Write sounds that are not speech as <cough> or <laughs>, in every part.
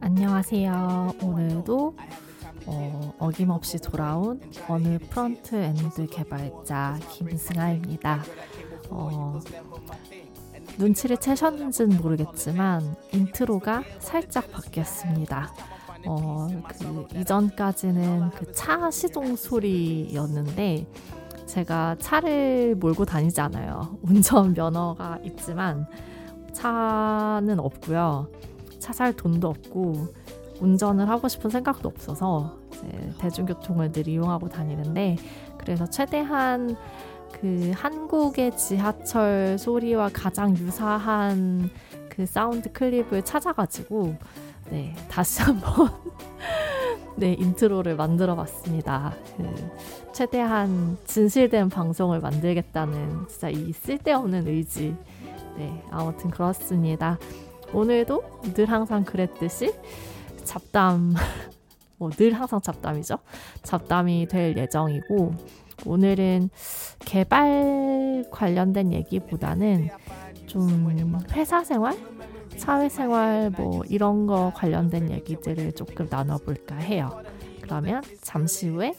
안녕하세요. 오늘도 어, 어김없이 돌아온 어느 front end 개발자 김승하입니다. 어, 눈치를 채셨는지는 모르겠지만 intro가 살짝 바뀌었습니다. 어, 그 이전까지는 그 차 시동 소리였는데 제가 차를 몰고 다니지 않아요. <laughs> 운전 면허가 있지만 차는 없고요. 차 살 돈도 없고 운전을 하고 싶은 생각도 없어서 대중교통을 늘 이용하고 다니는데 그래서 최대한 그 한국의 지하철 소리와 가장 유사한 그 sound clip을 찾아가지고 네 다시 <laughs> 한번 네 intro를 만들어 봤습니다. 그 최대한 진실된 방송을 만들겠다는 진짜 이 쓸데없는 의지. 네 아무튼 그렇습니다. 오늘도 늘 항상 그랬듯이 잡담 <laughs> 뭐 늘 항상 잡담이죠. 잡담이 될 예정이고 오늘은 개발 관련된 얘기보다는 좀 회사 생활, 사회생활 뭐 이런 거 관련된 얘기들을 조금 나눠볼까 해요. 그러면 잠시 후에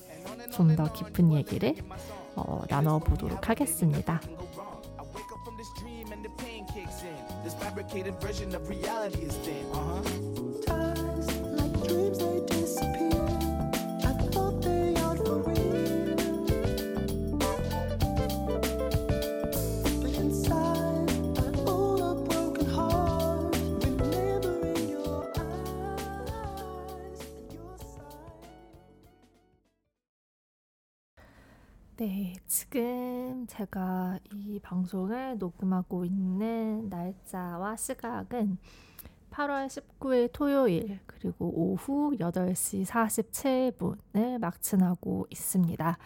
좀 더 깊은 얘기를 어, 나눠보도록 하겠습니다. 네, 지금 제가 이 방송을 녹음하고 있는 날짜와 시각은 8월 19일 토요일 그리고 오후 8시 47분을 막 지나고 있습니다.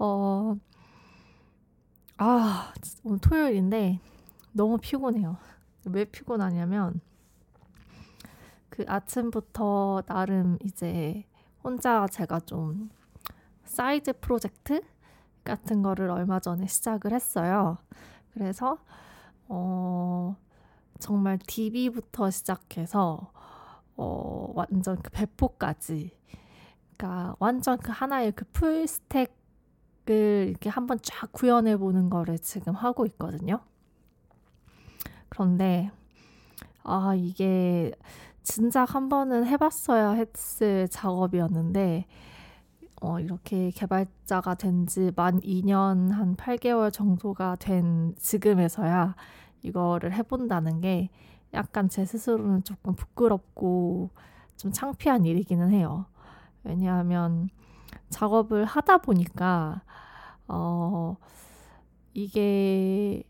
어, 아, 오늘 토요일인데 너무 피곤해요. 왜 피곤하냐면 그 아침부터 나름 이제 혼자 제가 좀 side project 같은 거를 얼마 전에 시작을 했어요. 그래서 어 정말 DB부터 시작해서 어 완전 그 배포까지 그러니까 완전 그 하나의 그 full stack을 이렇게 한번 쫙 구현해 보는 거를 지금 하고 있거든요. 그런데 아 이게 진작 한 번은 해봤어야 했을 작업이었는데 어, 이렇게 개발자가 된 지 만 2년 한 8개월 정도가 된 지금에서야 이거를 해본다는 게 약간 제 스스로는 조금 부끄럽고 좀 창피한 일이기는 해요. 왜냐하면 작업을 하다 보니까, 어, 이게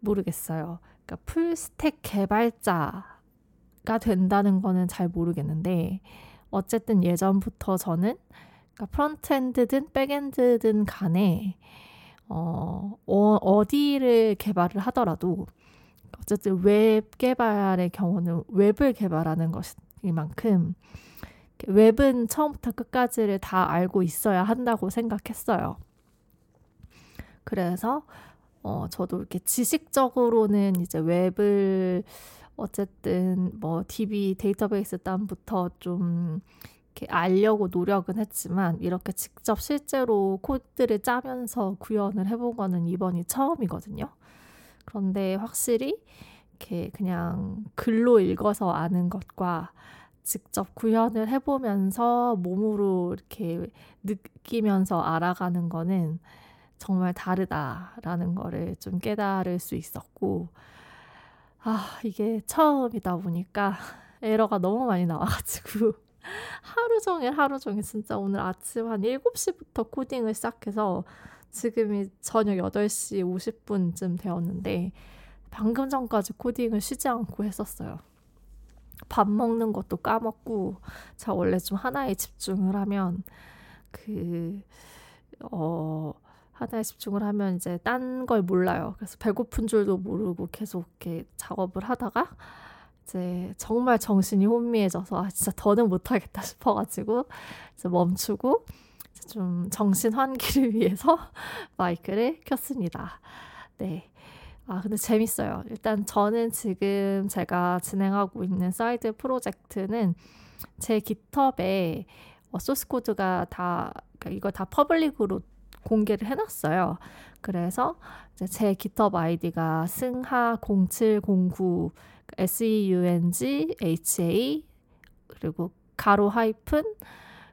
모르겠어요. 그러니까 full stack 개발자가 된다는 거는 잘 모르겠는데, 어쨌든 예전부터 저는 그러니까 frontend든 backend든 간에 어, 어디를 개발을 하더라도 어쨌든 웹 개발의 경우는 웹을 개발하는 것이만큼 웹은 처음부터 끝까지를 다 알고 있어야 한다고 생각했어요. 그래서 어, 저도 이렇게 지식적으로는 이제 웹을 어쨌든 뭐 DB 데이터베이스 단부터 좀 이렇게 알려고 노력은 했지만 이렇게 직접 실제로 코드를 짜면서 구현을 해본 거는 이번이 처음이거든요. 그런데 확실히 이렇게 그냥 글로 읽어서 아는 것과 직접 구현을 해보면서 몸으로 이렇게 느끼면서 알아가는 거는 정말 다르다라는 거를 좀 깨달을 수 있었고, 아, 이게 처음이다 보니까 <laughs> 에러가 너무 많이 나와가지고, 하루 종일 하루 종일 진짜 오늘 아침 한 7시부터 코딩을 시작해서 지금이 저녁 8시 50분쯤 되었는데 방금 전까지 코딩을 쉬지 않고 했었어요. 밥 먹는 것도 까먹고 제가 원래 좀 하나에 집중을 하면 그 어, 하나에 집중을 하면 이제 딴 걸 몰라요. 그래서 배고픈 줄도 모르고 계속 이렇게 작업을 하다가 이제 정말 정신이 혼미해져서 아, 진짜 더는 못하겠다 싶어가지고 이제 멈추고 좀 정신 환기를 <laughs> 위해서 마이크를 켰습니다. 네. 아, 근데 재밌어요. 일단 저는 지금 제가 진행하고 있는 side project는 제 GitHub에 어, source code가 다, 그러니까 이거 다 public으로 공개를 해놨어요. 그래서 이제 제 GitHub 아이디가 승하 0709 S-E-U-N-G-H-A 그리고 가로 하이픈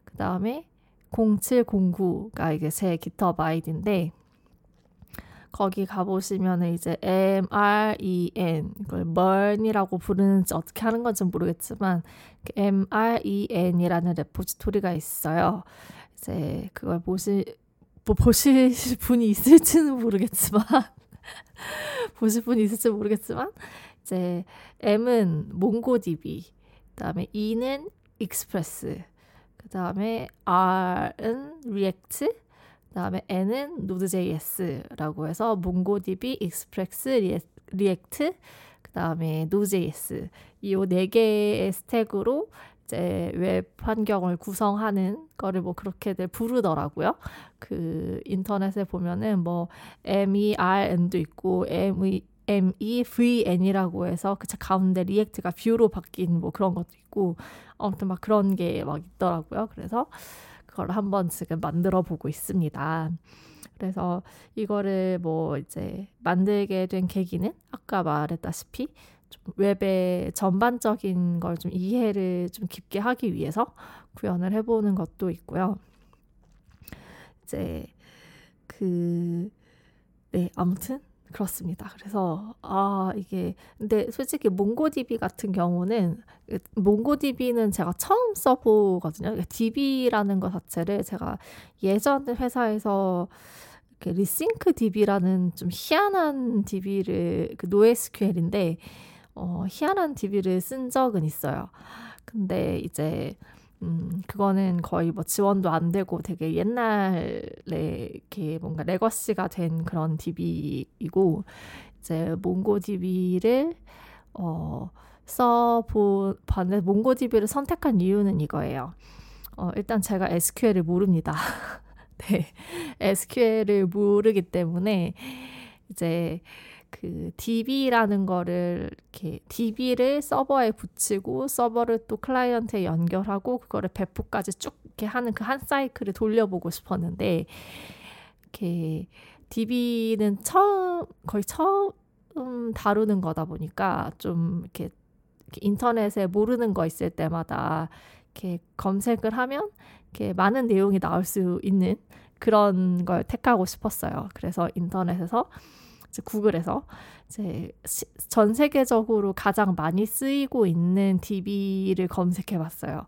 그 다음에 0709가 이게 제 GitHub 아이디인데 거기 가보시면 이제 M-R-E-N 이걸 mern이라고 부르는지 어떻게 하는 건지 모르겠지만 M-R-E-N이라는 repository가 있어요. 이제 그걸 보시 뭐 보실 분이 있을지는 모르겠지만 <laughs> 보실 분이 있을지 모르겠지만 이제 M은 MongoDB 그다음에 E는 Express 그다음에 R은 React 그다음에 N은 Node.js라고 해서 MongoDB, Express, React 그다음에 Node.js 이 네 개의 stack으로 이제 웹 환경을 구성하는 거를 뭐 그렇게들 부르더라고요. 그 인터넷에 보면은 뭐 MERN도 있고 MEVN이라고 해서 그 가운데 React가 Vue로 바뀐 뭐 그런 것도 있고 아무튼 막 그런 게 막 있더라고요. 그래서 그걸 한번 지금 만들어 보고 있습니다. 그래서 이거를 뭐 이제 만들게 된 계기는 아까 말했다시피 좀 웹의 전반적인 걸 좀 이해를 좀 깊게 하기 위해서 구현을 해보는 것도 있고요. 이제 그, 네, 아무튼 그렇습니다. 그래서 아 이게 근데 솔직히 몽고DB 같은 경우는 MongoDB는 제가 처음 써보거든요. DB라는 것 자체를 제가 예전 회사에서 RethinkDB라는 좀 희한한 DB를 그 NoSQL인데 어, 희한한 DB를 쓴 적은 있어요. 근데 이제 음, 그거는 거의 뭐 지원도 안 되고 되게 옛날에 이렇게 뭔가 레거시가 된 그런 DB이고 이제 몽고DB를 어, 써보 봤는데 몽고DB를 선택한 이유는 이거예요. 어, 일단 제가 SQL을 모릅니다. <laughs> 네. SQL을 모르기 때문에 이제 그 DB라는 거를 이렇게 DB를 서버에 붙이고 서버를 또 클라이언트에 연결하고 그거를 배포까지 쭉 이렇게 하는 그 한 사이클을 돌려보고 싶었는데 이렇게 DB는 처음 거의 처음 다루는 거다 보니까 좀 이렇게, 인터넷에 모르는 거 있을 때마다 이렇게 검색을 하면 이렇게 많은 내용이 나올 수 있는 그런 걸 택하고 싶었어요. 그래서 인터넷에서 이제 구글에서 이제 시, 전 세계적으로 가장 많이 쓰이고 있는 DB를 검색해 봤어요.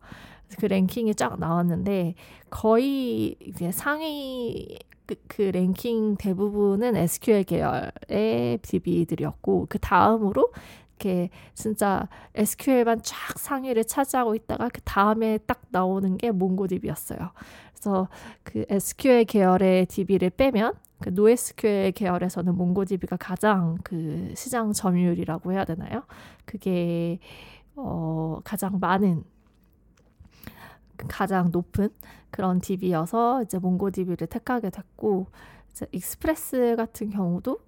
그 랭킹이 쫙 나왔는데 거의 이제 상위 그, 그 랭킹 대부분은 SQL 계열의 DB들이었고 그 다음으로 이렇게 진짜 SQL만 쫙 상위를 차지하고 있다가 그 다음에 딱 나오는 게 몽고DB였어요. 그래서 그 SQL 계열의 DB를 빼면 그 NoSQL 계열에서는 몽고DB가 가장 그 시장 점유율이라고 해야 되나요? 그게 어 가장 많은 가장 높은 그런 DB여서 이제 MongoDB를 택하게 됐고 이제 Express 같은 경우도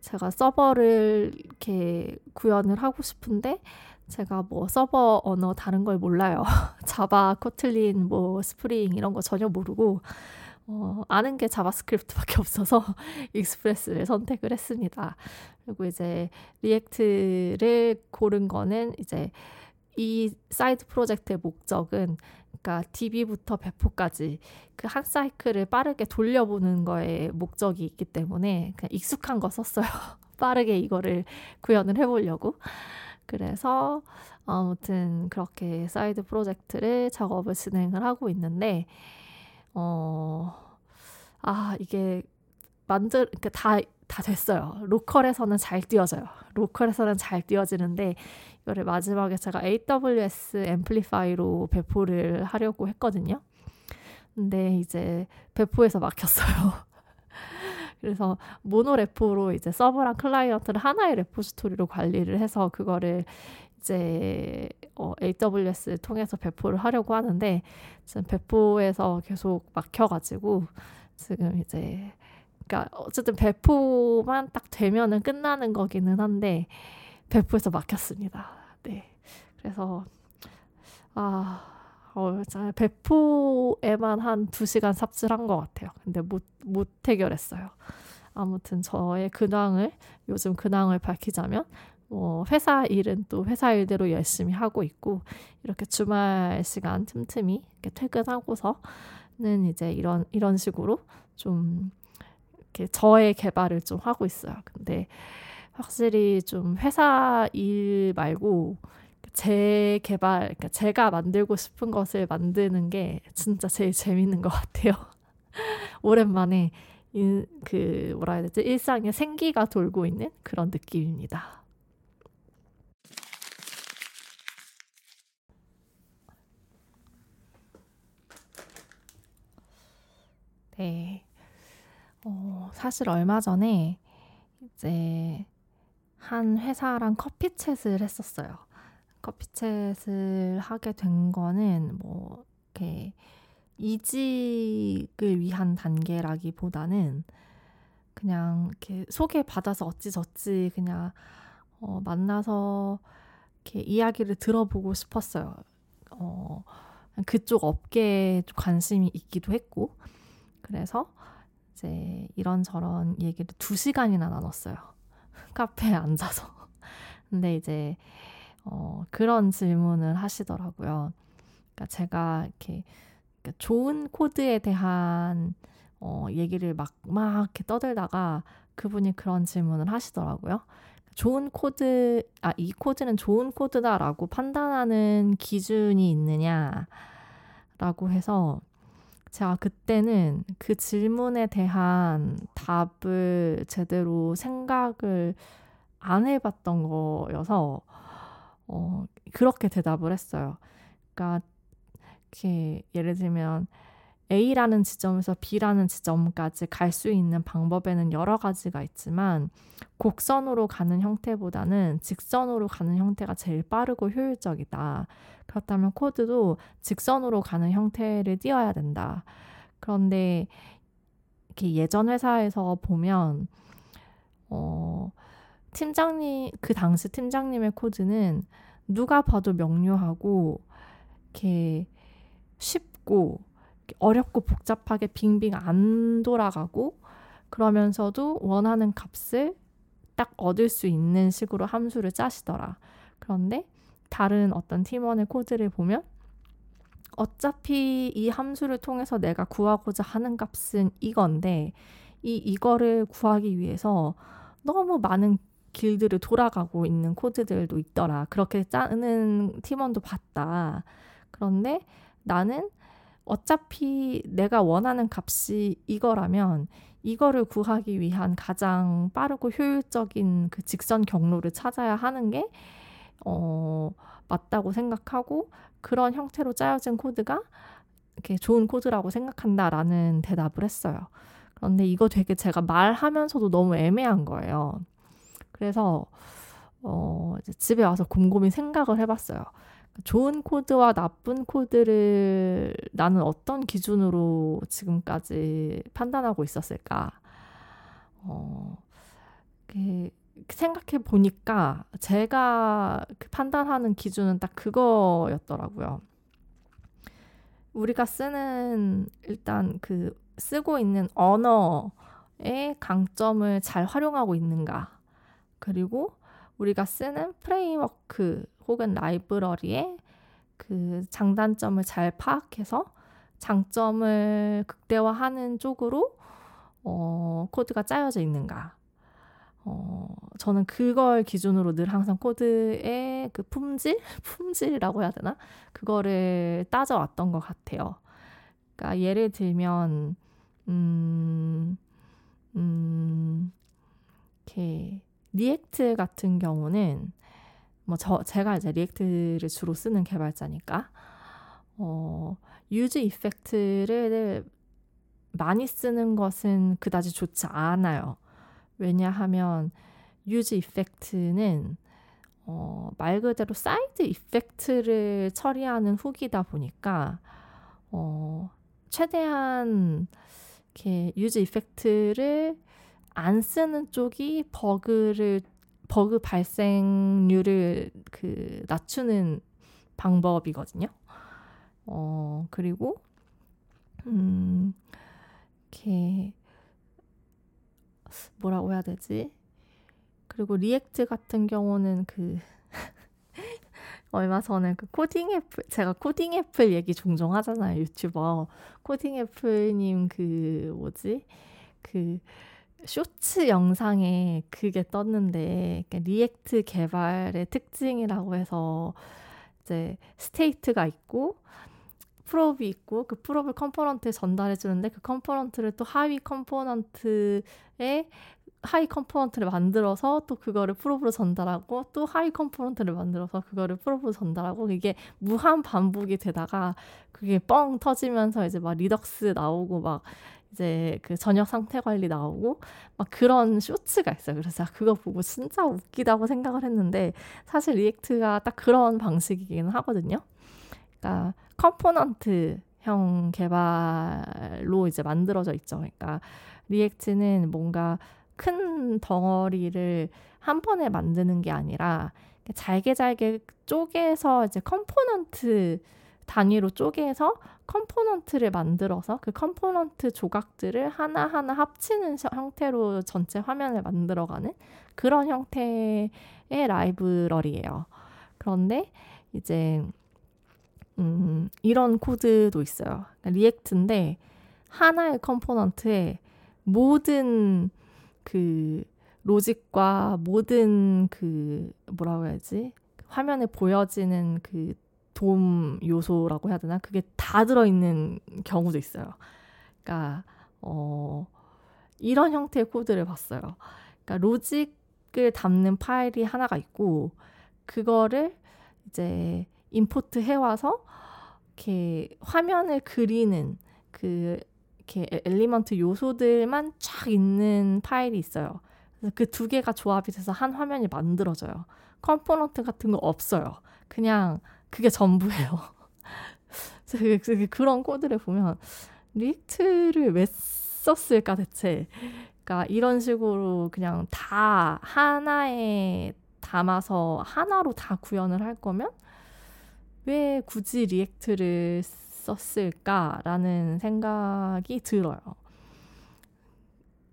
제가 서버를 이렇게 구현을 하고 싶은데 제가 뭐 서버 언어 다른 걸 몰라요. <laughs> Java, Kotlin, 뭐 스프링 이런 거 전혀 모르고 어, 아는 게 JavaScript밖에 <laughs> 없어서 Express를 선택을 했습니다. 그리고 이제 React를 고른 거는 이제 이 사이드 프로젝트의 목적은 그러니까 DB부터 배포까지 그 한 사이클을 빠르게 돌려보는 거에 목적이 있기 때문에 그냥 익숙한 거 썼어요. <laughs> 빠르게 이거를 구현을 해보려고. 그래서 아무튼 그렇게 사이드 프로젝트를 작업을 진행을 하고 있는데 어, 아, 이게 만들, 그러니까 다, 다 됐어요. 로컬에서는 잘 띄워져요. 로컬에서는 잘 띄워지는데, 이거를 마지막에 제가 AWS Amplify로 배포를 하려고 했거든요. 근데 이제 배포에서 막혔어요. <laughs> 그래서 mono repo로 이제 서버랑 클라이언트를 하나의 repository로 관리를 해서 그거를 이제 어, AWS 통해서 배포를 하려고 하는데 지금 배포에서 계속 막혀가지고 지금 이제 그러니까 어쨌든 배포만 딱 되면은 끝나는 거기는 한데 배포에서 막혔습니다. 네, 그래서 아 어, 배포에만 한 두 시간 삽질한 것 같아요. 근데 못 못 해결했어요. 아무튼 저의 근황을 요즘 근황을 밝히자면 뭐 회사 일은 또 회사 일대로 열심히 하고 있고 이렇게 주말 시간 틈틈이 이렇게 퇴근하고서는 이제 이런 이런 식으로 좀 이렇게 저의 개발을 좀 하고 있어요. 근데 확실히 좀 회사 일 말고 제 개발, 그러니까 제가 만들고 싶은 것을 만드는 게 진짜 제일 재밌는 것 같아요. <laughs> 오랜만에 인, 그 뭐라 해야 되지 일상에 생기가 돌고 있는 그런 느낌입니다. 네. 어, 사실 얼마 전에 이제 한 회사랑 커피챗을 했었어요. 커피챗을 하게 된 거는 뭐 이렇게 이직을 위한 단계라기보다는 그냥 이렇게 소개 받아서 어찌저찌 그냥 어, 만나서 이렇게 이야기를 들어보고 싶었어요. 어, 그쪽 업계에 관심이 있기도 했고 그래서 이제 이런저런 얘기를 두 시간이나 나눴어요. <laughs> 카페에 앉아서. <laughs> 근데 이제 어, 그런 질문을 하시더라고요. 그러니까 제가 이렇게 그러니까 좋은 코드에 대한 어, 얘기를 막, 막 이렇게 떠들다가 그분이 그런 질문을 하시더라고요. 좋은 코드, 아, 이 코드는 좋은 코드다라고 판단하는 기준이 있느냐라고 해서 제가 그때는 그 질문에 대한 답을 제대로 생각을 안 해봤던 거여서, 어, 그렇게 대답을 했어요. 그러니까 이렇게 예를 들면 A라는 지점에서 B라는 지점까지 갈 수 있는 방법에는 여러 가지가 있지만 곡선으로 가는 형태보다는 직선으로 가는 형태가 제일 빠르고 효율적이다. 그렇다면 코드도 직선으로 가는 형태를 띄어야 된다. 그런데 이렇게 예전 회사에서 보면 어 팀장님 그 당시 팀장님의 코드는 누가 봐도 명료하고 이렇게 쉽고 어렵고 복잡하게 빙빙 안 돌아가고 그러면서도 원하는 값을 딱 얻을 수 있는 식으로 함수를 짜시더라. 그런데 다른 어떤 팀원의 코드를 보면 어차피 이 함수를 통해서 내가 구하고자 하는 값은 이건데 이 이거를 구하기 위해서 너무 많은 길들을 돌아가고 있는 코드들도 있더라. 그렇게 짜는 팀원도 봤다. 그런데 나는 어차피 내가 원하는 값이 이거라면 이거를 구하기 위한 가장 빠르고 효율적인 그 직선 경로를 찾아야 하는 게 어, 맞다고 생각하고 그런 형태로 짜여진 코드가 이렇게 좋은 코드라고 생각한다라는 대답을 했어요. 그런데 이거 되게 제가 말하면서도 너무 애매한 거예요. 그래서 어, 집에 와서 곰곰이 생각을 해봤어요. 좋은 코드와 나쁜 코드를 나는 어떤 기준으로 지금까지 판단하고 있었을까? 어, 그, 생각해 보니까 제가 그 판단하는 기준은 딱 그거였더라고요. 우리가 쓰는 일단 그 쓰고 있는 언어의 강점을 잘 활용하고 있는가. 그리고 우리가 쓰는 프레임워크 혹은 라이브러리의 그 장단점을 잘 파악해서 장점을 극대화하는 쪽으로 어, 코드가 짜여져 있는가. 어, 저는 그걸 기준으로 늘 항상 코드의 그 품질? <laughs> 품질이라고 해야 되나? 그거를 따져왔던 것 같아요. 그러니까 예를 들면, 음, 음, 이렇게, React 같은 경우는 뭐 저 제가 이제 React를 주로 쓰는 개발자니까 어 useEffect를 많이 쓰는 것은 그다지 좋지 않아요. 왜냐하면 useEffect는 어, 말 그대로 side effect를 처리하는 hook이다 보니까 어, 최대한 이렇게 useEffect를 안 쓰는 쪽이 버그를 버그 발생률을 그 낮추는 방법이거든요. 어, 그리고 음 이렇게 뭐라고 해야 되지? 그리고 React 같은 경우는 그 <laughs> 얼마 전에 그 코딩 애플 제가 코딩 애플 얘기 종종 하잖아요 유튜버 코딩 애플님 그 뭐지 그 쇼츠 영상에 그게 떴는데 그러니까 React 개발의 특징이라고 해서 이제 state가 있고 prop이 있고 그 prop을 component에 전달해 주는데 그 component를 또 하위 component에 하위 component를 만들어서 또 그거를 prop으로 전달하고 또 하위 component를 만들어서 그거를 prop으로 전달하고 이게 무한 반복이 되다가 그게 뻥 터지면서 이제 막 Redux 나오고 막 이제 그 전역 상태 관리 나오고 막 그런 쇼츠가 있어요. 그래서 그거 보고 진짜 웃기다고 생각을 했는데 사실 React가 딱 그런 방식이긴 하거든요. 그러니까 component 형 개발로 이제 만들어져 있죠. 그러니까 React는 뭔가 큰 덩어리를 한 번에 만드는 게 아니라 잘게 잘게 쪼개서 이제 component 단위로 쪼개서 component를 만들어서 그 component 조각들을 하나하나 합치는 형태로 전체 화면을 만들어가는 그런 형태의 라이브러리예요. 그런데 이제 음, 이런 코드도 있어요. 그러니까 React인데 하나의 component에 모든 그 로직과 모든 그 뭐라고 해야지 화면에 보여지는 그 도움 요소라고 해야 되나 그게 다 들어있는 경우도 있어요. 그러니까 어 이런 형태의 코드를 봤어요. 그러니까 로직을 담는 파일이 하나가 있고 그거를 이제 임포트 해와서 이렇게 화면을 그리는 그 이렇게 element 요소들만 쫙 있는 파일이 있어요. 그래서 그 두 개가 조합이 돼서 한 화면이 만들어져요. component 같은 거 없어요. 그냥 그게 전부예요. <laughs> 그래서 그런 코드를 보면 React를 왜 썼을까 대체? 그러니까 이런 식으로 그냥 다 하나에 담아서 하나로 다 구현을 할 거면 왜 굳이 React를 썼을까라는 생각이 들어요.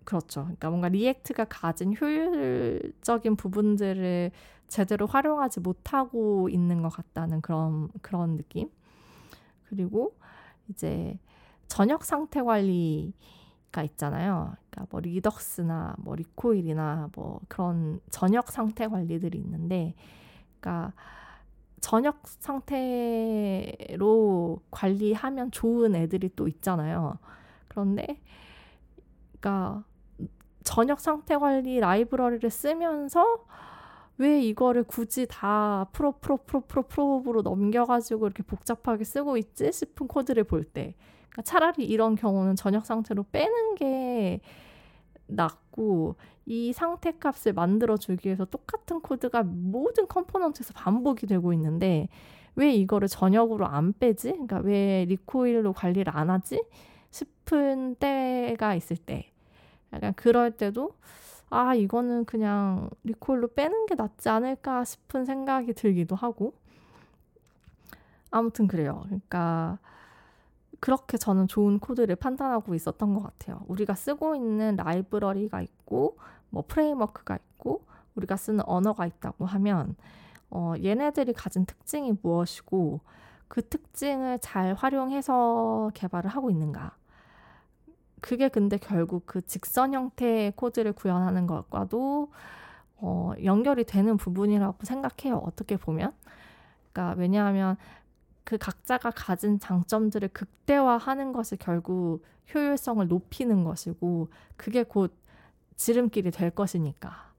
그렇죠. 그러니까 뭔가 React가 가진 효율적인 부분들을 제대로 활용하지 못하고 있는 것 같다는 그런 그런 느낌. 그리고 이제 전역 상태 관리가 있잖아요. 그러니까 뭐 Redux나 뭐 Recoil이나 뭐 그런 전역 상태 관리들이 있는데, 그러니까 전역 상태로 관리하면 좋은 애들이 또 있잖아요. 그런데, 그러니까 전역 상태 관리 라이브러리를 쓰면서 왜 이거를 굳이 다 프로 프로 프로 프로 프로로 넘겨가지고 이렇게 복잡하게 쓰고 있지 싶은 코드를 볼 때. 그러니까 차라리 이런 경우는 전역 상태로 빼는 게 낫고 이 상태 값을 만들어 주기 위해서 똑같은 코드가 모든 component에서 반복이 되고 있는데 왜 이거를 전역으로 안 빼지? 그러니까 왜 Recoil로 관리를 안 하지? 싶은 때가 있을 때 약간 그럴 때도 아 이거는 그냥 Recoil로 빼는 게 낫지 않을까 싶은 생각이 들기도 하고 아무튼 그래요. 그러니까 그렇게 저는 좋은 코드를 판단하고 있었던 것 같아요. 우리가 쓰고 있는 라이브러리가 있고, 뭐 프레임워크가 있고, 우리가 쓰는 언어가 있다고 하면, 어, 얘네들이 가진 특징이 무엇이고, 그 특징을 잘 활용해서 개발을 하고 있는가. 그게 근데 결국 그 직선 형태의 코드를 구현하는 것과도 어, 연결이 되는 부분이라고 생각해요. 어떻게 보면. 그러니까 왜냐하면 그 각자가 가진 장점들을 극대화하는 것이 결국 효율성을 높이는 것이고 그게 곧 지름길이 될 것이니까.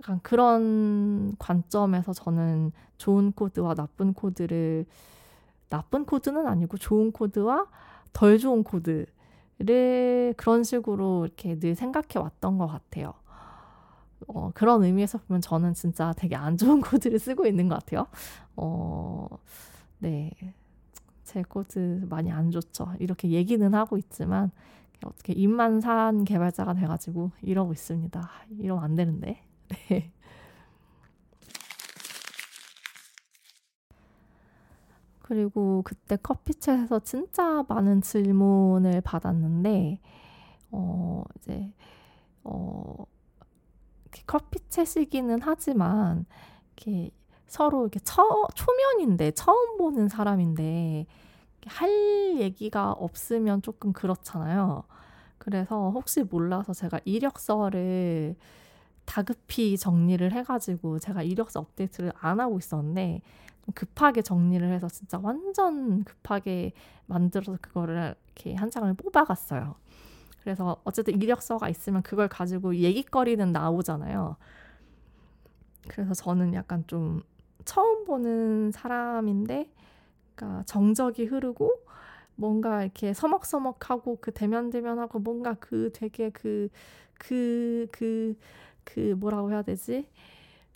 약간 그런 관점에서 저는 좋은 코드와 나쁜 코드를 나쁜 코드는 아니고 좋은 코드와 덜 좋은 코드 를 그런 식으로 이렇게 늘 생각해 왔던 것 같아요. 어, 그런 의미에서 보면 저는 진짜 되게 안 좋은 <laughs> 코드를 쓰고 있는 것 같아요. 어, 네. 제 코드 많이 안 좋죠. 이렇게 얘기는 하고 있지만 어떻게 입만 산 개발자가 돼가지고 이러고 있습니다. 이러면 안 되는데. <laughs> 네. 그리고 그때 커피챗에서 진짜 많은 질문을 받았는데, 어, 이제, 어, 커피챗이기는 하지만, 이렇게 서로 이렇게 처, 초면인데, 처음 보는 사람인데, 할 얘기가 없으면 조금 그렇잖아요. 그래서 혹시 몰라서 제가 이력서를 다급히 정리를 해가지고 제가 이력서 업데이트를 안 하고 있었는데 급하게 정리를 해서 진짜 완전 급하게 만들어서 그거를 이렇게 한 장을 뽑아갔어요. 그래서 어쨌든 이력서가 있으면 그걸 가지고 얘기거리는 나오잖아요. 그래서 저는 약간 좀 처음 보는 사람인데, 그러니까 정적이 흐르고 뭔가 이렇게 서먹서먹하고 그 대면대면하고 뭔가 그 되게 그 그 그, 그, 그 뭐라고 해야 되지?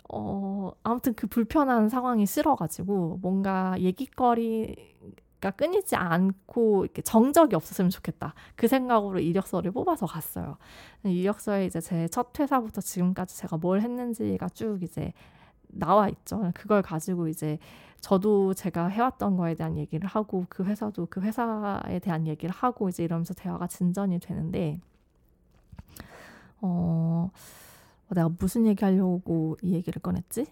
어, 아무튼 그 불편한 상황이 싫어가지고 뭔가 얘기거리가 끊이지 않고 이렇게 정적이 없었으면 좋겠다. 그 생각으로 이력서를 뽑아서 갔어요. 이력서에 이제 제 첫 회사부터 지금까지 제가 뭘 했는지가 쭉 이제 나와 있죠. 그걸 가지고 이제 저도 제가 해왔던 거에 대한 얘기를 하고 그 회사도 그 회사에 대한 얘기를 하고 이제 이러면서 대화가 진전이 되는데 어 어, 내가 무슨 얘기 하려고 이 얘기를 꺼냈지?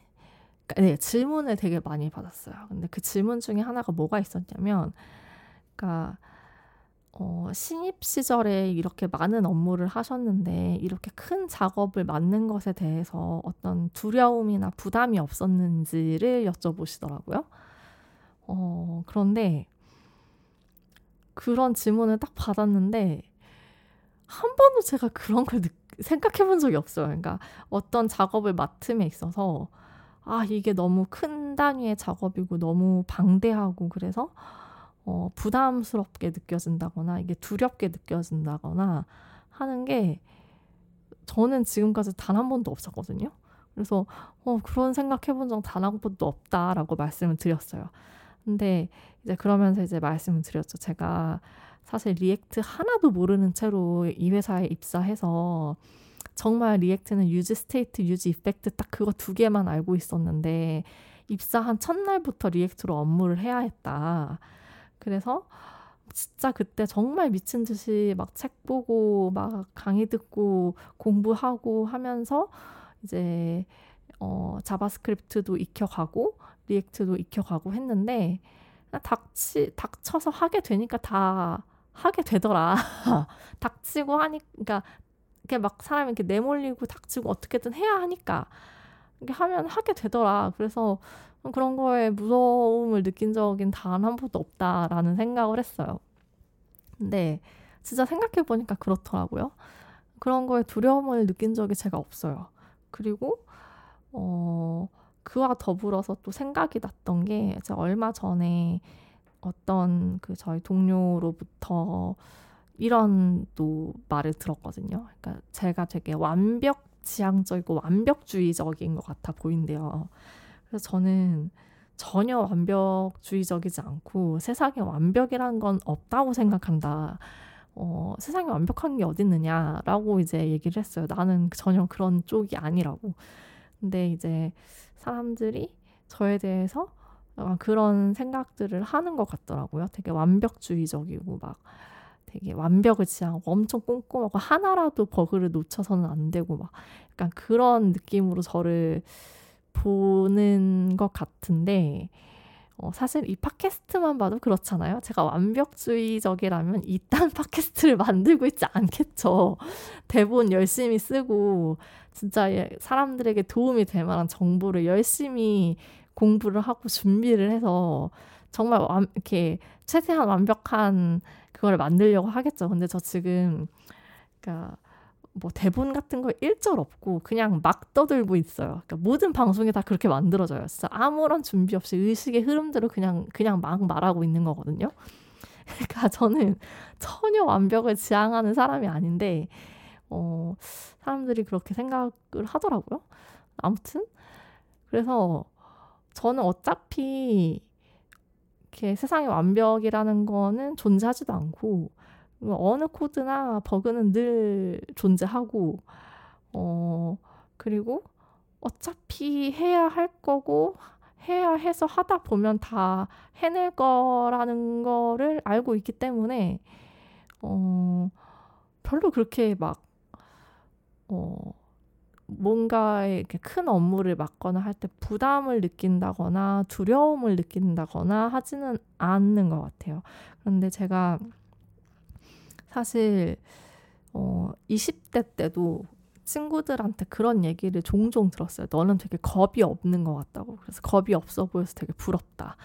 그러니까, 네, 질문을 되게 많이 받았어요. 근데 그 질문 중에 하나가 뭐가 있었냐면, 그러니까, 어, 신입 시절에 이렇게 많은 업무를 하셨는데, 이렇게 큰 작업을 맡는 것에 대해서 어떤 두려움이나 부담이 없었는지를 여쭤보시더라고요. 어, 그런데, 그런 질문을 딱 받았는데, 한 번도 제가 그런 걸 느끼 생각해 본 적이 없어요. 그러니까 어떤 작업을 맡음에 있어서 아, 이게 너무 큰 단위의 작업이고 너무 방대하고 그래서 어, 부담스럽게 느껴진다거나 이게 두렵게 느껴진다거나 하는 게 저는 지금까지 단 한 번도 없었거든요. 그래서 어, 그런 생각해 본 적 단 한 번도 없다라고 말씀을 드렸어요. 근데 이제 그러면서 이제 말씀을 드렸죠. 제가 사실 React 하나도 모르는 채로 이 회사에 입사해서 정말 React는 useState, useEffect 딱 그거 두 개만 알고 있었는데 입사한 첫날부터 React로 업무를 해야 했다. 그래서 진짜 그때 정말 미친 듯이 막 책 보고 막 강의 듣고 공부하고 하면서 이제 어 JavaScript도 익혀가고 React도 익혀가고 했는데 닥치 닥쳐서 하게 되니까 다 하게 되더라. <laughs> 닥치고 하니까 그러니까 이렇게 막 사람이 이렇게 내몰리고 닥치고 어떻게든 해야 하니까 이렇게 하면 하게 되더라. 그래서 그런 거에 무서움을 느낀 적은 단한 번도 없다라는 생각을 했어요. 근데 진짜 생각해 보니까 그렇더라고요. 그런 거에 두려움을 느낀 적이 제가 없어요. 그리고 어 그와 더불어서 또 생각이 났던 게 제가 얼마 전에 어떤 그 저희 동료로부터 이런 또 말을 들었거든요. 그러니까 제가 되게 완벽 지향적이고 완벽주의적인 것 같아 보인대요. 그래서 저는 전혀 완벽주의적이지 않고 세상에 완벽이란 건 없다고 생각한다. 어, 세상에 완벽한 게 어딨느냐라고 이제 얘기를 했어요. 나는 전혀 그런 쪽이 아니라고. 근데 이제 사람들이 저에 대해서 그런 생각들을 하는 것 같더라고요. 되게 완벽주의적이고 막 되게 완벽을 지향하고 엄청 꼼꼼하고 하나라도 버그를 놓쳐서는 안 되고 막 약간 그런 느낌으로 저를 보는 것 같은데 어, 사실 이 팟캐스트만 봐도 그렇잖아요. 제가 완벽주의적이라면 이딴 <laughs> 팟캐스트를 만들고 있지 않겠죠. 대본 열심히 쓰고 진짜 사람들에게 도움이 될 만한 정보를 열심히 공부를 하고 준비를 해서 정말 완, 이렇게 최대한 완벽한 그걸 만들려고 하겠죠. 근데 저 지금 그러니까 뭐 대본 같은 거 일절 없고 그냥 막 떠들고 있어요. 그러니까 모든 방송이 다 그렇게 만들어져요. 진짜 아무런 준비 없이 의식의 흐름대로 그냥 그냥 막 말하고 있는 거거든요. <laughs> 그러니까 저는 전혀 완벽을 지향하는 사람이 아닌데 어, 사람들이 그렇게 생각을 하더라고요. 아무튼 그래서 저는 어차피 이렇게 세상의 완벽이라는 거는 존재하지도 않고 어느 코드나 버그는 늘 존재하고 어 그리고 어차피 해야 할 거고 해야 해서 하다 보면 다 해낼 거라는 거를 알고 있기 때문에 어 별로 그렇게 막 어 뭔가 이렇게 큰 업무를 맡거나 할 때 부담을 느낀다거나 두려움을 느낀다거나 하지는 않는 것 같아요. 그런데 제가 사실 어 20대 때도 친구들한테 그런 얘기를 종종 들었어요. 너는 되게 겁이 없는 것 같다고. 그래서 겁이 없어 보여서 되게 부럽다.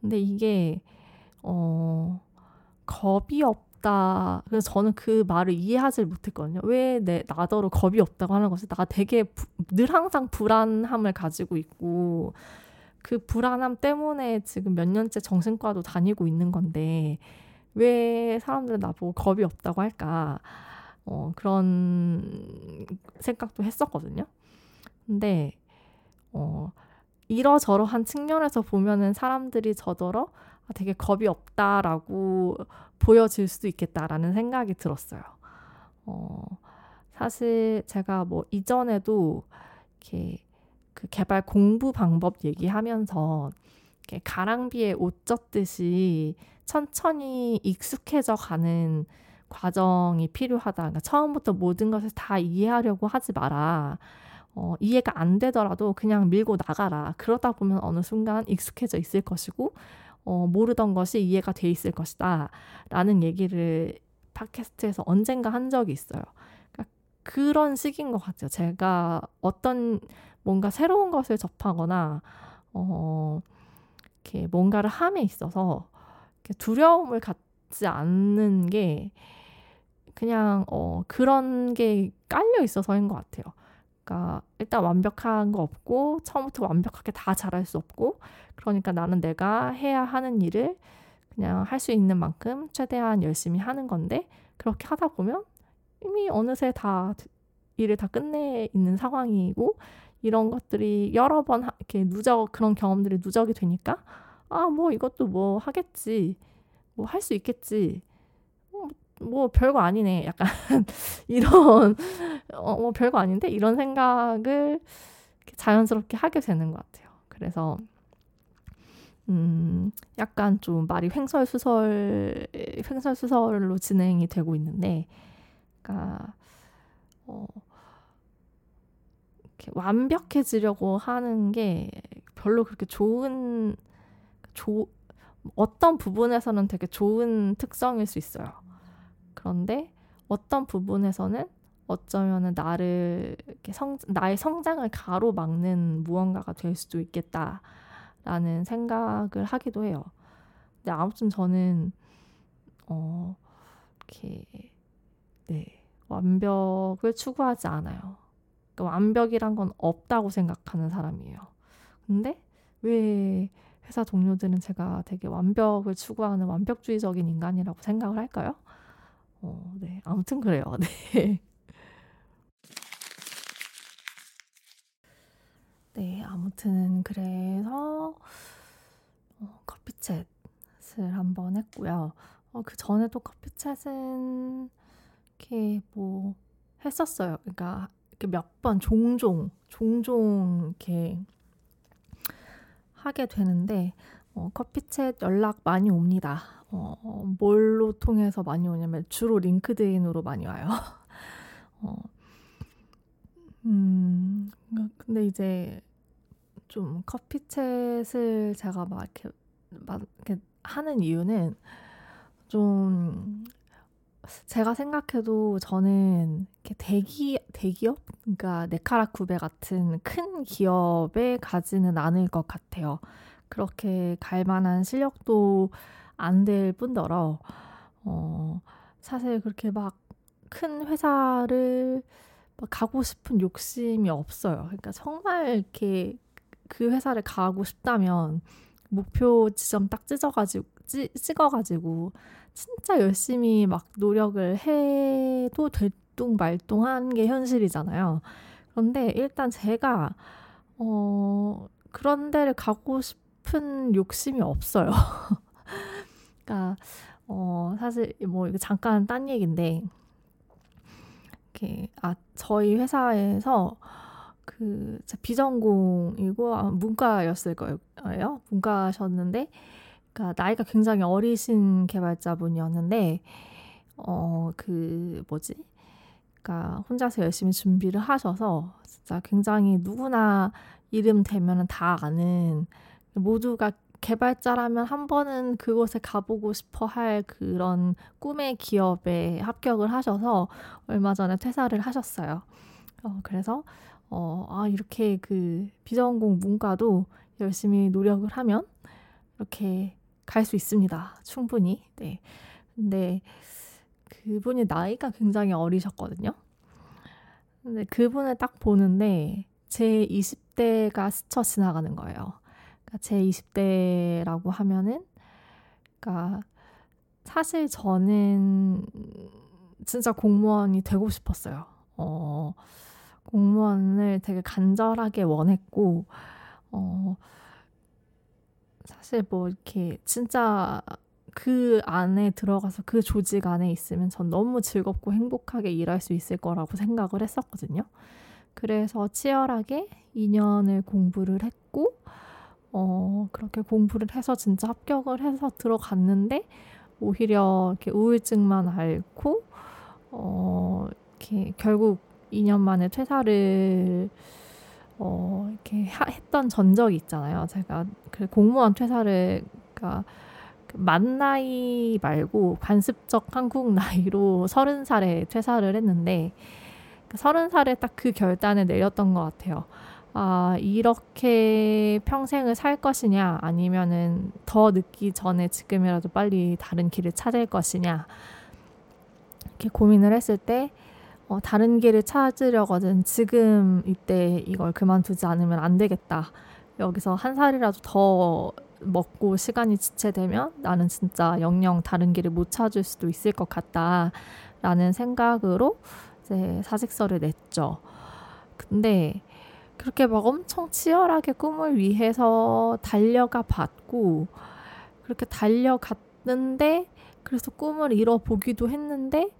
근데 이게 어 겁이 없 다. 그래서 저는 그 말을 이해하지 못했거든요. 왜 내 나더러 겁이 없다고 하는 것이 나 되게 부, 늘 항상 불안함을 가지고 있고 그 불안함 때문에 지금 몇 년째 정신과도 다니고 있는 건데 왜 사람들은 나보고 겁이 없다고 할까? 어, 그런 생각도 했었거든요. 근데 어, 이러저러한 측면에서 보면은 사람들이 저더러 아, 되게 겁이 없다라고 보여질 수도 있겠다라는 생각이 들었어요. 어, 사실 제가 뭐 이전에도 이렇게 그 개발 공부 방법 얘기하면서 이렇게 가랑비에 옷 젖듯이 천천히 익숙해져 가는 과정이 필요하다. 그러니까 처음부터 모든 것을 다 이해하려고 하지 마라. 어, 이해가 안 되더라도 그냥 밀고 나가라. 그러다 보면 어느 순간 익숙해져 있을 것이고, 어, 모르던 것이 이해가 돼 있을 것이다. 라는 얘기를 팟캐스트에서 언젠가 한 적이 있어요. 그러니까 그런 식인 것 같아요. 제가 어떤 뭔가 새로운 것을 접하거나, 어, 이렇게 뭔가를 함에 있어서 두려움을 갖지 않는 게 그냥 어 그런 게 깔려 있어서인 것 같아요. 그러니까 일단 완벽한 거 없고 처음부터 완벽하게 다 잘할 수 없고 그러니까 나는 내가 해야 하는 일을 그냥 할 수 있는 만큼 최대한 열심히 하는 건데 그렇게 하다 보면 이미 어느새 다 일을 다 끝내 있는 상황이고 이런 것들이 여러 번 이렇게 누적 그런 경험들이 누적이 되니까 아 뭐 이것도 뭐 하겠지 뭐 할 수 있겠지 뭐 별거 아니네. 약간 <laughs> 이런 어, 뭐 별거 아닌데 이런 생각을 자연스럽게 하게 되는 것 같아요. 그래서 음, 약간 좀 말이 횡설수설 횡설수설로 진행이 되고 있는데, 그러니까 어, 이렇게 완벽해지려고 하는 게 별로 그렇게 좋은 조, 어떤 부분에서는 되게 좋은 특성일 수 있어요. 그런데 어떤 부분에서는 어쩌면 나를 이렇게 성, 나의 성장을 가로막는 무언가가 될 수도 있겠다라는 생각을 하기도 해요. 근데 아무튼 저는 어 이렇게 네 완벽을 추구하지 않아요. 그러니까 완벽이란 건 없다고 생각하는 사람이에요. 근데 왜 회사 동료들은 제가 되게 완벽을 추구하는 완벽주의적인 인간이라고 생각을 할까요? 어, 네. 아무튼 그래요. <laughs> 네. 네, 아무튼 그래서 어, 커피챗을 한번 했고요. 어, 그 전에도 커피챗은 이렇게 뭐 했었어요. 그러니까 몇 번 종종 종종 이렇게 하게 되는데 어, 커피챗 연락 많이 옵니다. 어, 뭘로 통해서 많이 오냐면 주로 링크드인으로 많이 와요. <laughs> 어, 음, 근데 이제 좀 커피챗을 제가 막 이렇게, 막 이렇게 하는 이유는 좀 제가 생각해도 저는 대기 대기업 그러니까 네카라쿠베 같은 큰 기업에 가지는 않을 것 같아요. 그렇게 갈 만한 실력도 안 될 뿐더러 어 사실 그렇게 막 큰 회사를 막 가고 싶은 욕심이 없어요. 그러니까 정말 이렇게 그 회사를 가고 싶다면 목표 지점 딱 찢어가지고 찌, 찍어가지고 진짜 열심히 막 노력을 해도 될 들쭉날쭉한 게 현실이잖아요. 그런데 일단 제가 어 그런 데를 가고 싶은 욕심이 없어요. <laughs> 그러니까 어 사실 뭐 이거 잠깐 딴 얘기인데 이렇게 아 저희 회사에서 그 비전공이고 아, 문과였을 거예요. 문과셨는데 그러니까 나이가 굉장히 어리신 개발자분이었는데 어 그 뭐지? 그러니까 혼자서 열심히 준비를 하셔서 진짜 굉장히 누구나 이름 대면은 다 아는 모두가 개발자라면 한 번은 그곳에 가보고 싶어 할 그런 꿈의 기업에 합격을 하셔서 얼마 전에 퇴사를 하셨어요. 어, 그래서 어, 아, 이렇게 그 비전공 문과도 열심히 노력을 하면 이렇게 갈 수 있습니다. 충분히. 네. 근데 그분이 나이가 굉장히 어리셨거든요. 근데 그분을 딱 보는데 제 20대가 스쳐 지나가는 거예요. 그러니까 제 20대라고 하면은, 그러니까 사실 저는 진짜 공무원이 되고 싶었어요. 어, 공무원을 되게 간절하게 원했고, 어, 사실 뭐 이렇게 진짜 그 안에 들어가서 그 조직 안에 있으면 전 너무 즐겁고 행복하게 일할 수 있을 거라고 생각을 했었거든요. 그래서 치열하게 2년을 공부를 했고, 어, 그렇게 공부를 해서 진짜 합격을 해서 들어갔는데, 오히려 이렇게 우울증만 앓고, 어, 이렇게 결국 2년 만에 퇴사를, 어, 이렇게 하, 했던 전적이 있잖아요. 제가 그 공무원 퇴사를, 그러니까 만 나이 말고 관습적 한국 나이로 서른 살에 퇴사를 했는데, 그 서른 살에 딱 그 결단을 내렸던 것 같아요. 아, 이렇게 평생을 살 것이냐, 아니면은 더 늦기 전에 지금이라도 빨리 다른 길을 찾을 것이냐, 이렇게 고민을 했을 때, 어, 다른 길을 찾으려거든 지금 이때 이걸 그만두지 않으면 안 되겠다. 여기서 한 살이라도 더 먹고 시간이 지체되면 나는 진짜 영영 다른 길을 못 찾을 수도 있을 것 같다라는 생각으로 이제 사직서를 냈죠. 근데 그렇게 막 엄청 치열하게 꿈을 위해서 달려가 봤고 그렇게 달려갔는데 그래서 꿈을 이뤄보기도 했는데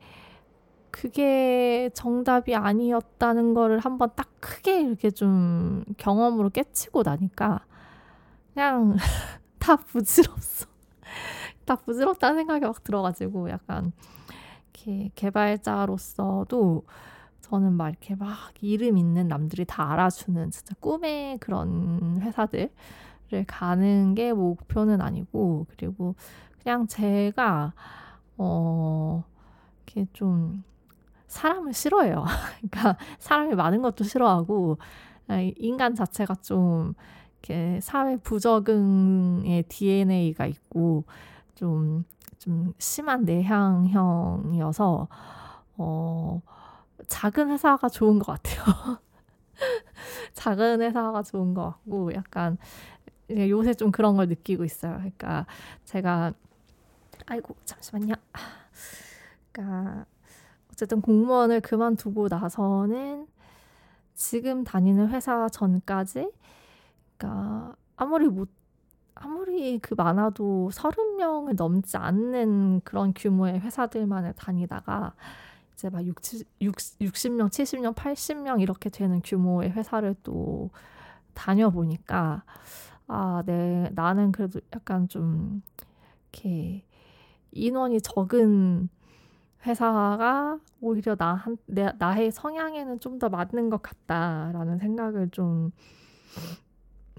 그게 정답이 아니었다는 거를 한번 딱 크게 이렇게 좀 경험으로 깨치고 나니까 그냥 <laughs> 다 부질없어. <laughs> 다 부질없다는 생각이 막 들어가지고 약간 이렇게 개발자로서도 저는 막 이렇게 막 이름 있는 남들이 다 알아주는 진짜 꿈의 그런 회사들을 가는 게 목표는 아니고 그리고 그냥 제가 어 이렇게 좀 사람을 싫어해요. <laughs> 그러니까 사람이 많은 것도 싫어하고 인간 자체가 좀 이렇게 사회 부적응의 DNA가 있고 좀, 좀 심한 내향형이어서 어, 작은 회사가 좋은 것 같아요. <laughs> 작은 회사가 좋은 것 같고 약간 요새 좀 그런 걸 느끼고 있어요. 그러니까 제가 아이고 잠시만요. 그러니까 어쨌든 공무원을 그만두고 나서는 지금 다니는 회사 전까지 그러니까 아무리 못 아무리 그 많아도 서른 명을 넘지 않는 그런 규모의 회사들만을 다니다가 이제 막 60, 60, 명 70명, 80명 이렇게 되는 규모의 회사를 또 다녀보니까 아, 네, 나는 그래도 약간 좀 이렇게 인원이 적은 회사가 오히려 나, 한, 내, 나의 성향에는 좀 더 맞는 것 같다라는 생각을 좀,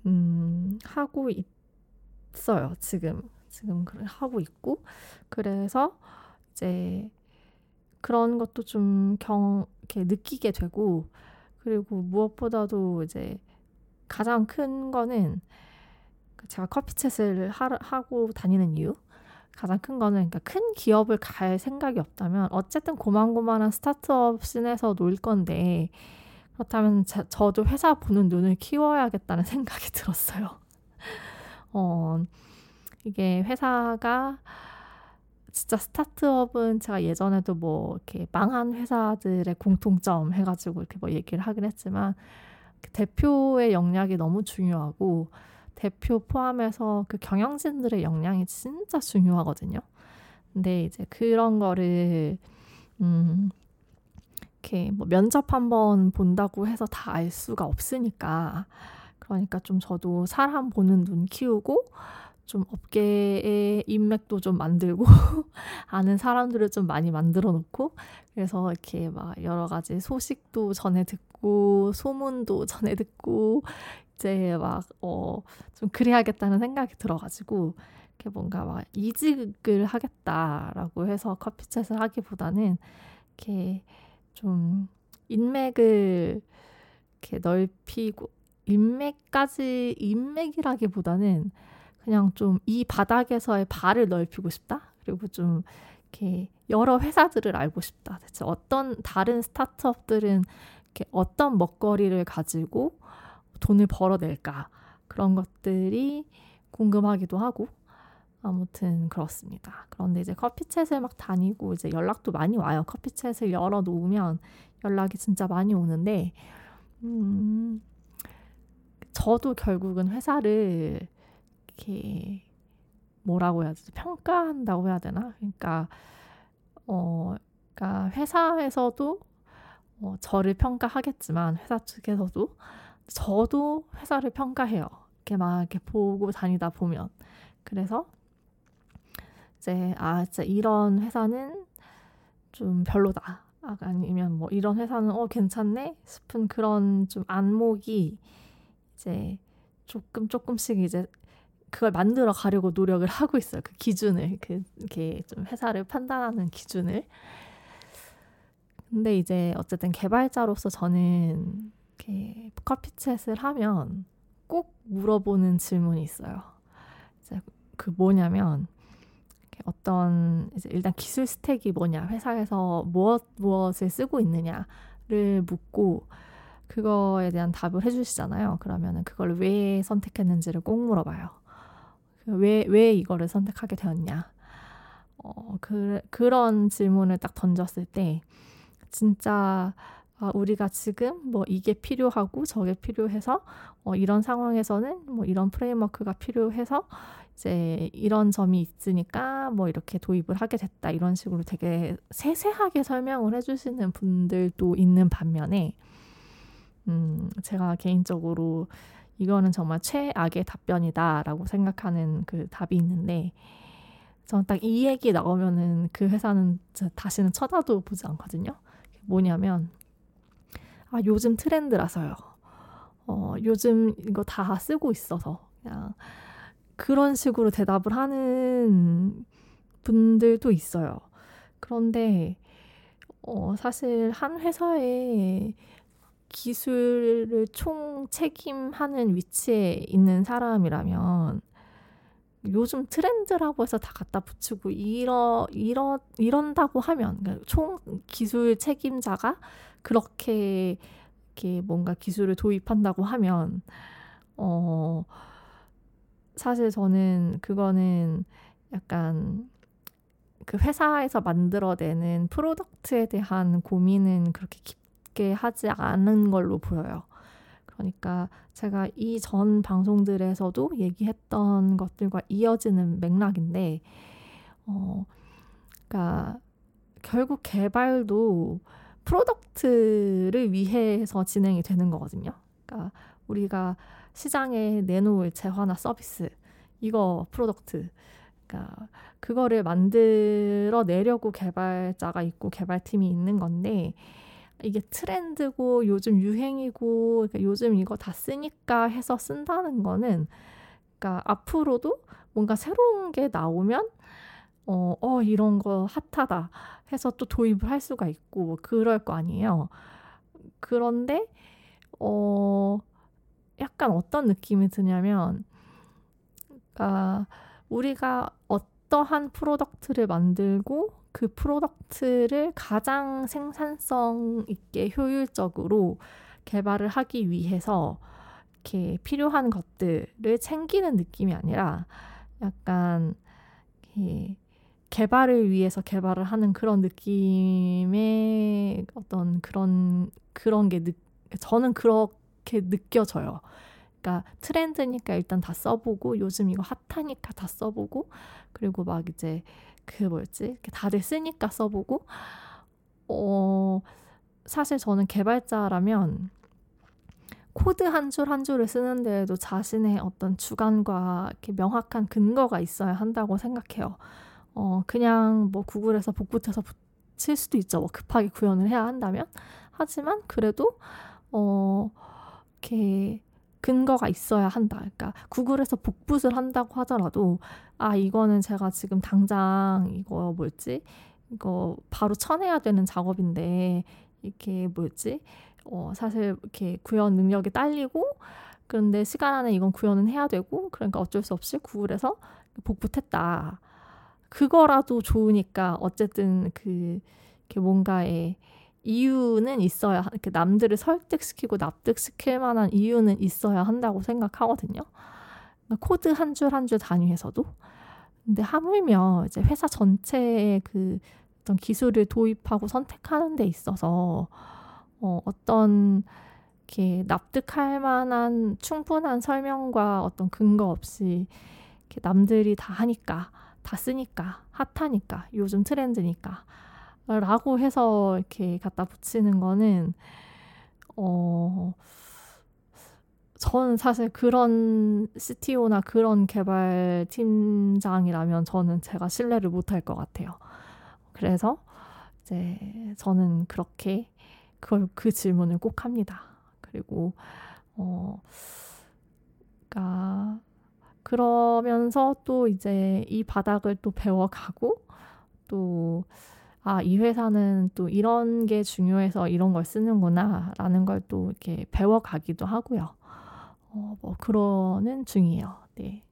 음, 하고 있어요, 지금. 지금 하고 있고. 그래서 이제 그런 것도 좀 경, 이렇게 느끼게 되고, 그리고 무엇보다도 이제 가장 큰 거는 제가 coffee chat을 하, 하고 다니는 이유. 가장 큰 거는 그러니까 큰 기업을 갈 생각이 없다면 어쨌든 고만고만한 스타트업 scene에서 놀 건데 그렇다면 자, 저도 회사 보는 눈을 키워야겠다는 <laughs> 생각이 들었어요. <laughs> 어, 이게 회사가 진짜 스타트업은 제가 예전에도 뭐 이렇게 망한 회사들의 공통점 해가지고 이렇게 뭐 얘기를 하긴 했지만 대표의 역량이 너무 중요하고 대표 포함해서 그 경영진들의 역량이 진짜 중요하거든요. 근데 이제 그런 거를 음 이렇게 뭐 면접 한번 본다고 해서 다 알 수가 없으니까 그러니까 좀 저도 사람 보는 눈 키우고 좀 업계의 인맥도 좀 만들고 <laughs> 아는 사람들을 좀 많이 만들어 놓고 그래서 이렇게 막 여러 가지 소식도 전해 듣고 소문도 <laughs> 전해 듣고 이제 막어좀 그래야겠다는 생각이 들어가지고 이렇게 뭔가 막 이직을 하겠다라고 해서 커피챗을 하기보다는 이렇게 좀 인맥을 이렇게 넓히고 인맥까지 인맥이라기보다는 그냥 좀 이 바닥에서의 발을 넓히고 싶다. 그리고 좀 이렇게 여러 회사들을 알고 싶다. 대체 어떤 다른 스타트업들은 이렇게 어떤 먹거리를 가지고 돈을 벌어낼까 그런 것들이 궁금하기도 하고 아무튼 그렇습니다. 그런데 이제 커피챗을 막 다니고 이제 연락도 많이 와요. 커피챗을 열어 놓으면 연락이 진짜 많이 오는데 음 저도 결국은 회사를 이렇게 뭐라고 해야 되지? 평가한다고 해야 되나? 그러니까 어 그러니까 회사에서도 어, 저를 평가하겠지만 회사 측에서도 저도 회사를 평가해요. 이렇게 막 이렇게 보고 다니다 보면 그래서 이제 아 진짜 이런 회사는 좀 별로다. 아, 아니면 뭐 이런 회사는 어 괜찮네 싶은 그런 좀 안목이 이제 조금 조금씩 이제 그걸 만들어 가려고 노력을 하고 있어요. 그 기준을 그 이렇게 좀 회사를 판단하는 기준을. 근데 이제 어쨌든 개발자로서 저는 이렇게 커피챗을 하면 꼭 물어보는 질문이 있어요. 이제 그 뭐냐면 어떤 이제 일단 기술 스택이 뭐냐, 회사에서 무엇 무엇을 쓰고 있느냐를 묻고 그거에 대한 답을 해주시잖아요. 그러면은 그걸 왜 선택했는지를 꼭 물어봐요. 왜, 왜 이거를 선택하게 되었냐. 어, 그, 그런 질문을 딱 던졌을 때, 진짜, 아, 우리가 지금 뭐 이게 필요하고 저게 필요해서, 어, 이런 상황에서는 뭐 이런 프레임워크가 필요해서, 이제 이런 점이 있으니까 뭐 이렇게 도입을 하게 됐다. 이런 식으로 되게 세세하게 설명을 해주시는 분들도 있는 반면에, 음, 제가 개인적으로 이거는 정말 최악의 답변이다라고 생각하는 그 답이 있는데 저는 딱 이 얘기 나오면은 그 회사는 다시는 쳐다도 보지 않거든요. 뭐냐면 아 요즘 트렌드라서요. 어 요즘 이거 다 쓰고 있어서 그냥 그런 식으로 대답을 하는 분들도 있어요. 그런데 어 사실 한 회사에 기술을 총 책임하는 위치에 있는 사람이라면 요즘 트렌드라고 해서 다 갖다 붙이고 이러 이러 이런다고 하면 그러니까 총 기술 책임자가 그렇게 이렇게 뭔가 기술을 도입한다고 하면 어 사실 저는 그거는 약간 그 회사에서 만들어내는 프로덕트에 대한 고민은 그렇게 깊 깊게 하지 않은 걸로 보여요. 그러니까 제가 이전 방송들에서도 얘기했던 것들과 이어지는 맥락인데, 어, 그러니까 결국 개발도 product를 위해서 진행이 되는 거거든요. 그러니까 우리가 시장에 내놓을 재화나 서비스, 이거 product. 그러니까 그거를 만들어 내려고 개발자가 있고 개발팀이 있는 건데, 이게 트렌드고 요즘 유행이고 그러니까 요즘 이거 다 쓰니까 해서 쓴다는 거는 그러니까 앞으로도 뭔가 새로운 게 나오면 어, 어 이런 거 핫하다 해서 또 도입을 할 수가 있고 그럴 거 아니에요. 그런데 어 약간 어떤 느낌이 드냐면 그러니까 우리가 어떠한 product를 만들고 그 product를 가장 생산성 있게 효율적으로 개발을 하기 위해서 이렇게 필요한 것들을 챙기는 느낌이 아니라 약간 개발을 위해서 개발을 하는 그런 느낌의 어떤 그런 그런 게 느, 저는 그렇게 느껴져요. 그러니까 트렌드니까 일단 다 써보고 요즘 이거 핫하니까 다 써보고 그리고 막 이제 그 뭐였지 다들 쓰니까 써보고 어 사실 저는 개발자라면 코드 한 줄 한 줄을 쓰는데에도 자신의 어떤 주관과 이렇게 명확한 근거가 있어야 한다고 생각해요. 어, 그냥 뭐 구글에서 복붙해서 붙일 수도 있죠. 뭐 급하게 구현을 해야 한다면. 하지만 그래도, 어, 이렇게 근거가 있어야 한다. 그러니까 구글에서 복붙을 한다고 하더라도, 아, 이거는 제가 지금 당장 이거 뭐였지? 이거 바로 쳐내야 되는 작업인데, 이렇게 뭐였지? 어, 사실 이렇게 구현 능력이 딸리고 그런데 시간 안에 이건 구현은 해야 되고 그러니까 어쩔 수 없이 구글에서 복붙했다. 그거라도 좋으니까 어쨌든 그 이렇게 뭔가의 이유는 있어야 이렇게 남들을 설득시키고 납득시킬 만한 이유는 있어야 한다고 생각하거든요. 그러니까 코드 한 줄 한 줄 단위에서도. 근데 하물며 이제 회사 전체의 그 어떤 기술을 도입하고 선택하는 데 있어서 어, 어떤 이렇게 납득할 만한 충분한 설명과 어떤 근거 없이 이렇게 남들이 다 하니까 다 쓰니까 핫하니까 요즘 트렌드니까 라고 해서 이렇게 갖다 붙이는 거는 어 저는 사실 그런 CTO나 그런 개발 팀장이라면 저는 제가 신뢰를 못 할 것 같아요. 그래서 이제 저는 그렇게 그걸 그 질문을 꼭 합니다. 그리고 어 그러니까 그러면서 또 이제 이 바닥을 또 배워가고 또 아, 이 회사는 또 이런 게 중요해서 이런 걸 쓰는구나 라는 걸 또 이렇게 배워가기도 하고요. 어, 뭐, 그러는 중이에요. 네.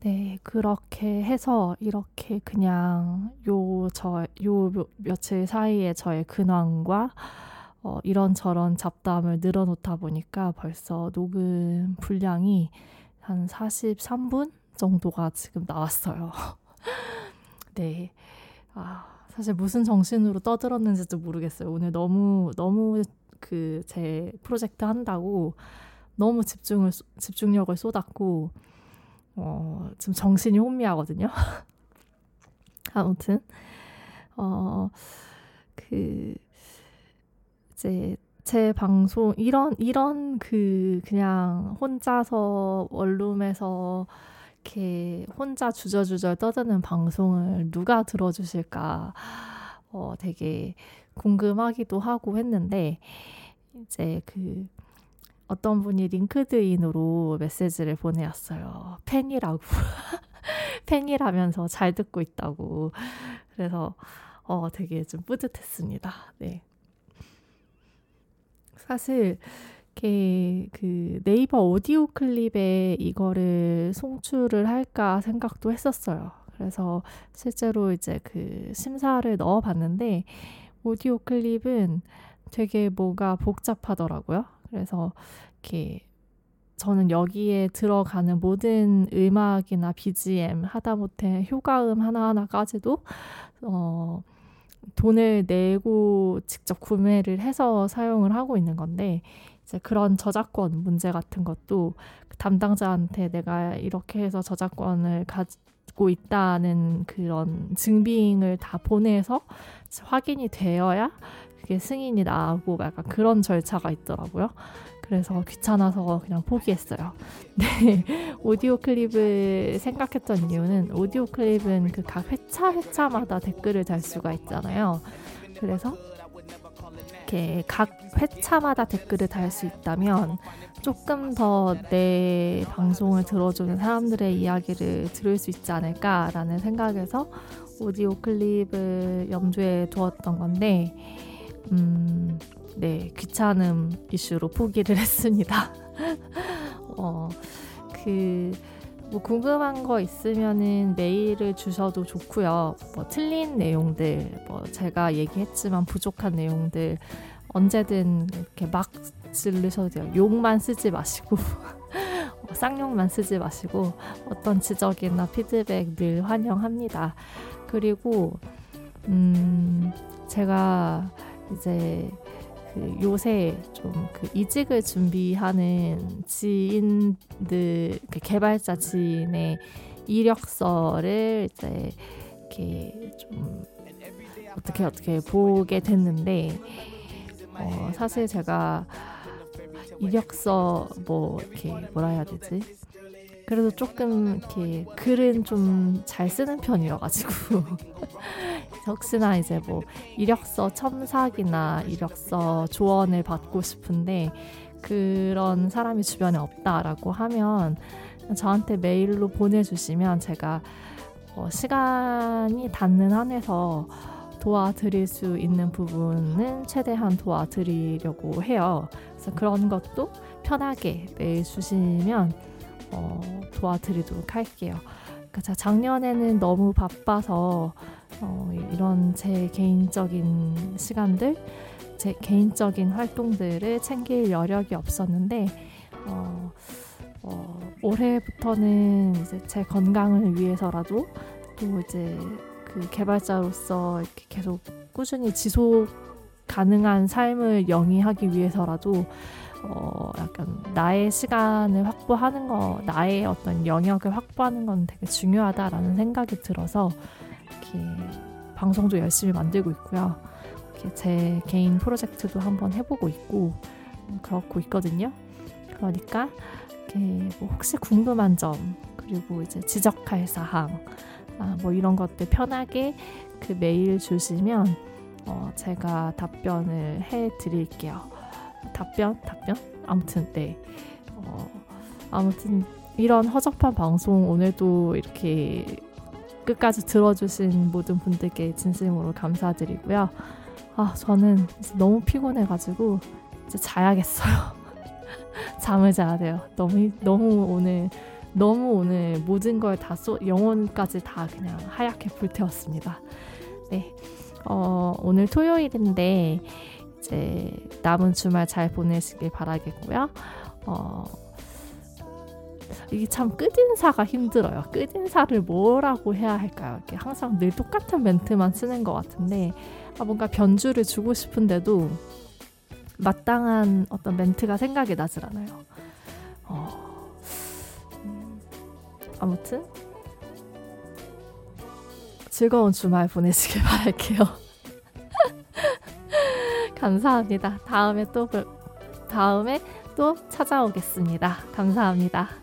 네, 그렇게 해서 이렇게 그냥 요, 저, 요 며칠 사이에 저의 근황과 어, 이런저런 잡담을 늘어놓다 보니까 벌써 녹음 분량이 한 43분 정도가 지금 나왔어요. <laughs> 네. 아, 사실 무슨 정신으로 떠들었는지도 모르겠어요. 오늘 너무, 너무 그 제 프로젝트 한다고 너무 집중을, 집중력을 쏟았고, 어, 지금 정신이 혼미하거든요. <laughs> 아무튼, 어, 그, 이제 제 방송, 이런, 이런 그, 그냥 혼자서 원룸에서 이렇게 혼자 주저주저 떠드는 방송을 누가 들어주실까, 어, 되게 궁금하기도 하고 했는데, 이제 그, 어떤 분이 링크드인으로 메시지를 보내왔어요. 팬이라고. <laughs> 팬이라면서 잘 듣고 있다고. 그래서 어, 되게 좀 뿌듯했습니다. 네. 사실 그 네이버 오디오 클립에 이거를 송출을 할까 생각도 했었어요. 그래서 실제로 이제 그 심사를 넣어 봤는데 오디오 클립은 되게 뭐가 복잡하더라고요. 그래서 이렇게 저는 여기에 들어가는 모든 음악이나 BGM 하다못해 효과음 하나하나까지도 어 돈을 내고 직접 구매를 해서 사용을 하고 있는 건데 이제 그런 저작권 문제 같은 것도 그 담당자한테 내가 이렇게 해서 저작권을 가지고 있다는 그런 증빙을 다 보내서 확인이 되어야 그게 승인이 나고 약간 그런 절차가 있더라고요. 그래서 귀찮아서 그냥 포기했어요. <laughs> 네. 오디오 클립을 생각했던 이유는 오디오 클립은 그 각 회차 회차마다 댓글을 달 수가 있잖아요. 그래서 이렇게 각 회차마다 댓글을 달 수 있다면 조금 더 내 방송을 들어주는 사람들의 이야기를 들을 수 있지 않을까라는 생각에서 오디오 클립을 염두에 두었던 건데 음, 네, 귀찮음 이슈로 포기를 <laughs> 했습니다. 어, 그, 뭐 궁금한 거 있으면은 메일을 주셔도 좋고요. 뭐 틀린 내용들, 뭐 제가 얘기했지만 부족한 내용들 언제든 이렇게 막 질르셔도 돼요. 욕만 쓰지 마시고 <laughs> 쌍욕만 쓰지 마시고 어떤 지적이나 피드백 늘 환영합니다. 그리고 음 제가 이제 그 요새 좀 그 이직을 준비하는 지인들 그 개발자 지인의 이력서를 이제 이렇게 좀 어떻게 어떻게 보게 됐는데 어 사실 제가 이력서 뭐 이렇게 뭐라 해야 되지? 그래도 조금 이렇게 글은 좀 잘 쓰는 편이어가지고 혹시나 이제 뭐 이력서 첨삭이나 이력서 조언을 받고 싶은데 그런 사람이 주변에 없다라고 하면 저한테 메일로 보내주시면 제가 어 시간이 닿는 한에서 도와드릴 수 있는 부분은 최대한 도와드리려고 해요. 그래서 그런 것도 편하게 메일 주시면 어, 도와드리도록 할게요. 그러니까 작년에는 너무 바빠서 어, 이런 제 개인적인 시간들, 제 개인적인 활동들을 챙길 여력이 없었는데 어, 어, 올해부터는 이제 제 건강을 위해서라도 또 이제 그 개발자로서 이렇게 계속 꾸준히 지속 가능한 삶을 영위하기 위해서라도 어 약간 나의 시간을 확보하는 거, 나의 어떤 영역을 확보하는 건 되게 중요하다라는 생각이 들어서 이렇게 방송도 열심히 만들고 있고요. 이렇게 제 개인 프로젝트도 한번 해보고 있고 그렇고 있거든요. 그러니까 뭐 혹시 궁금한 점 그리고 이제 지적할 사항 아, 뭐 이런 것들 편하게 그 메일 주시면 어, 제가 답변을 해 드릴게요. 답변? 답변? 아무튼 네. 어, 아무튼 이런 허접한 방송 오늘도 이렇게 끝까지 들어주신 모든 분들께 진심으로 감사드리고요. 아, 저는 너무 피곤해가지고 이제 자야겠어요. <laughs> 잠을 자야 돼요. 너무, 너무 오늘 너무 오늘 모든 걸 다 쏟, 영혼까지 다 그냥 하얗게 불태웠습니다. 네. 어, 오늘 토요일인데, 이제 남은 주말 잘 보내시길 바라겠고요. 어, 이게 참 끝인사가 힘들어요. 끝인사를 뭐라고 해야 할까요? 이렇게 항상 늘 똑같은 멘트만 쓰는 것 같은데, 아, 뭔가 변주를 주고 싶은데도 마땅한 어떤 멘트가 생각이 나질 않아요. 어, 아무튼 즐거운 주말 보내시길 <laughs> 바랄게요. 감사합니다. 다음에 또 다음에 또 찾아오겠습니다. 감사합니다.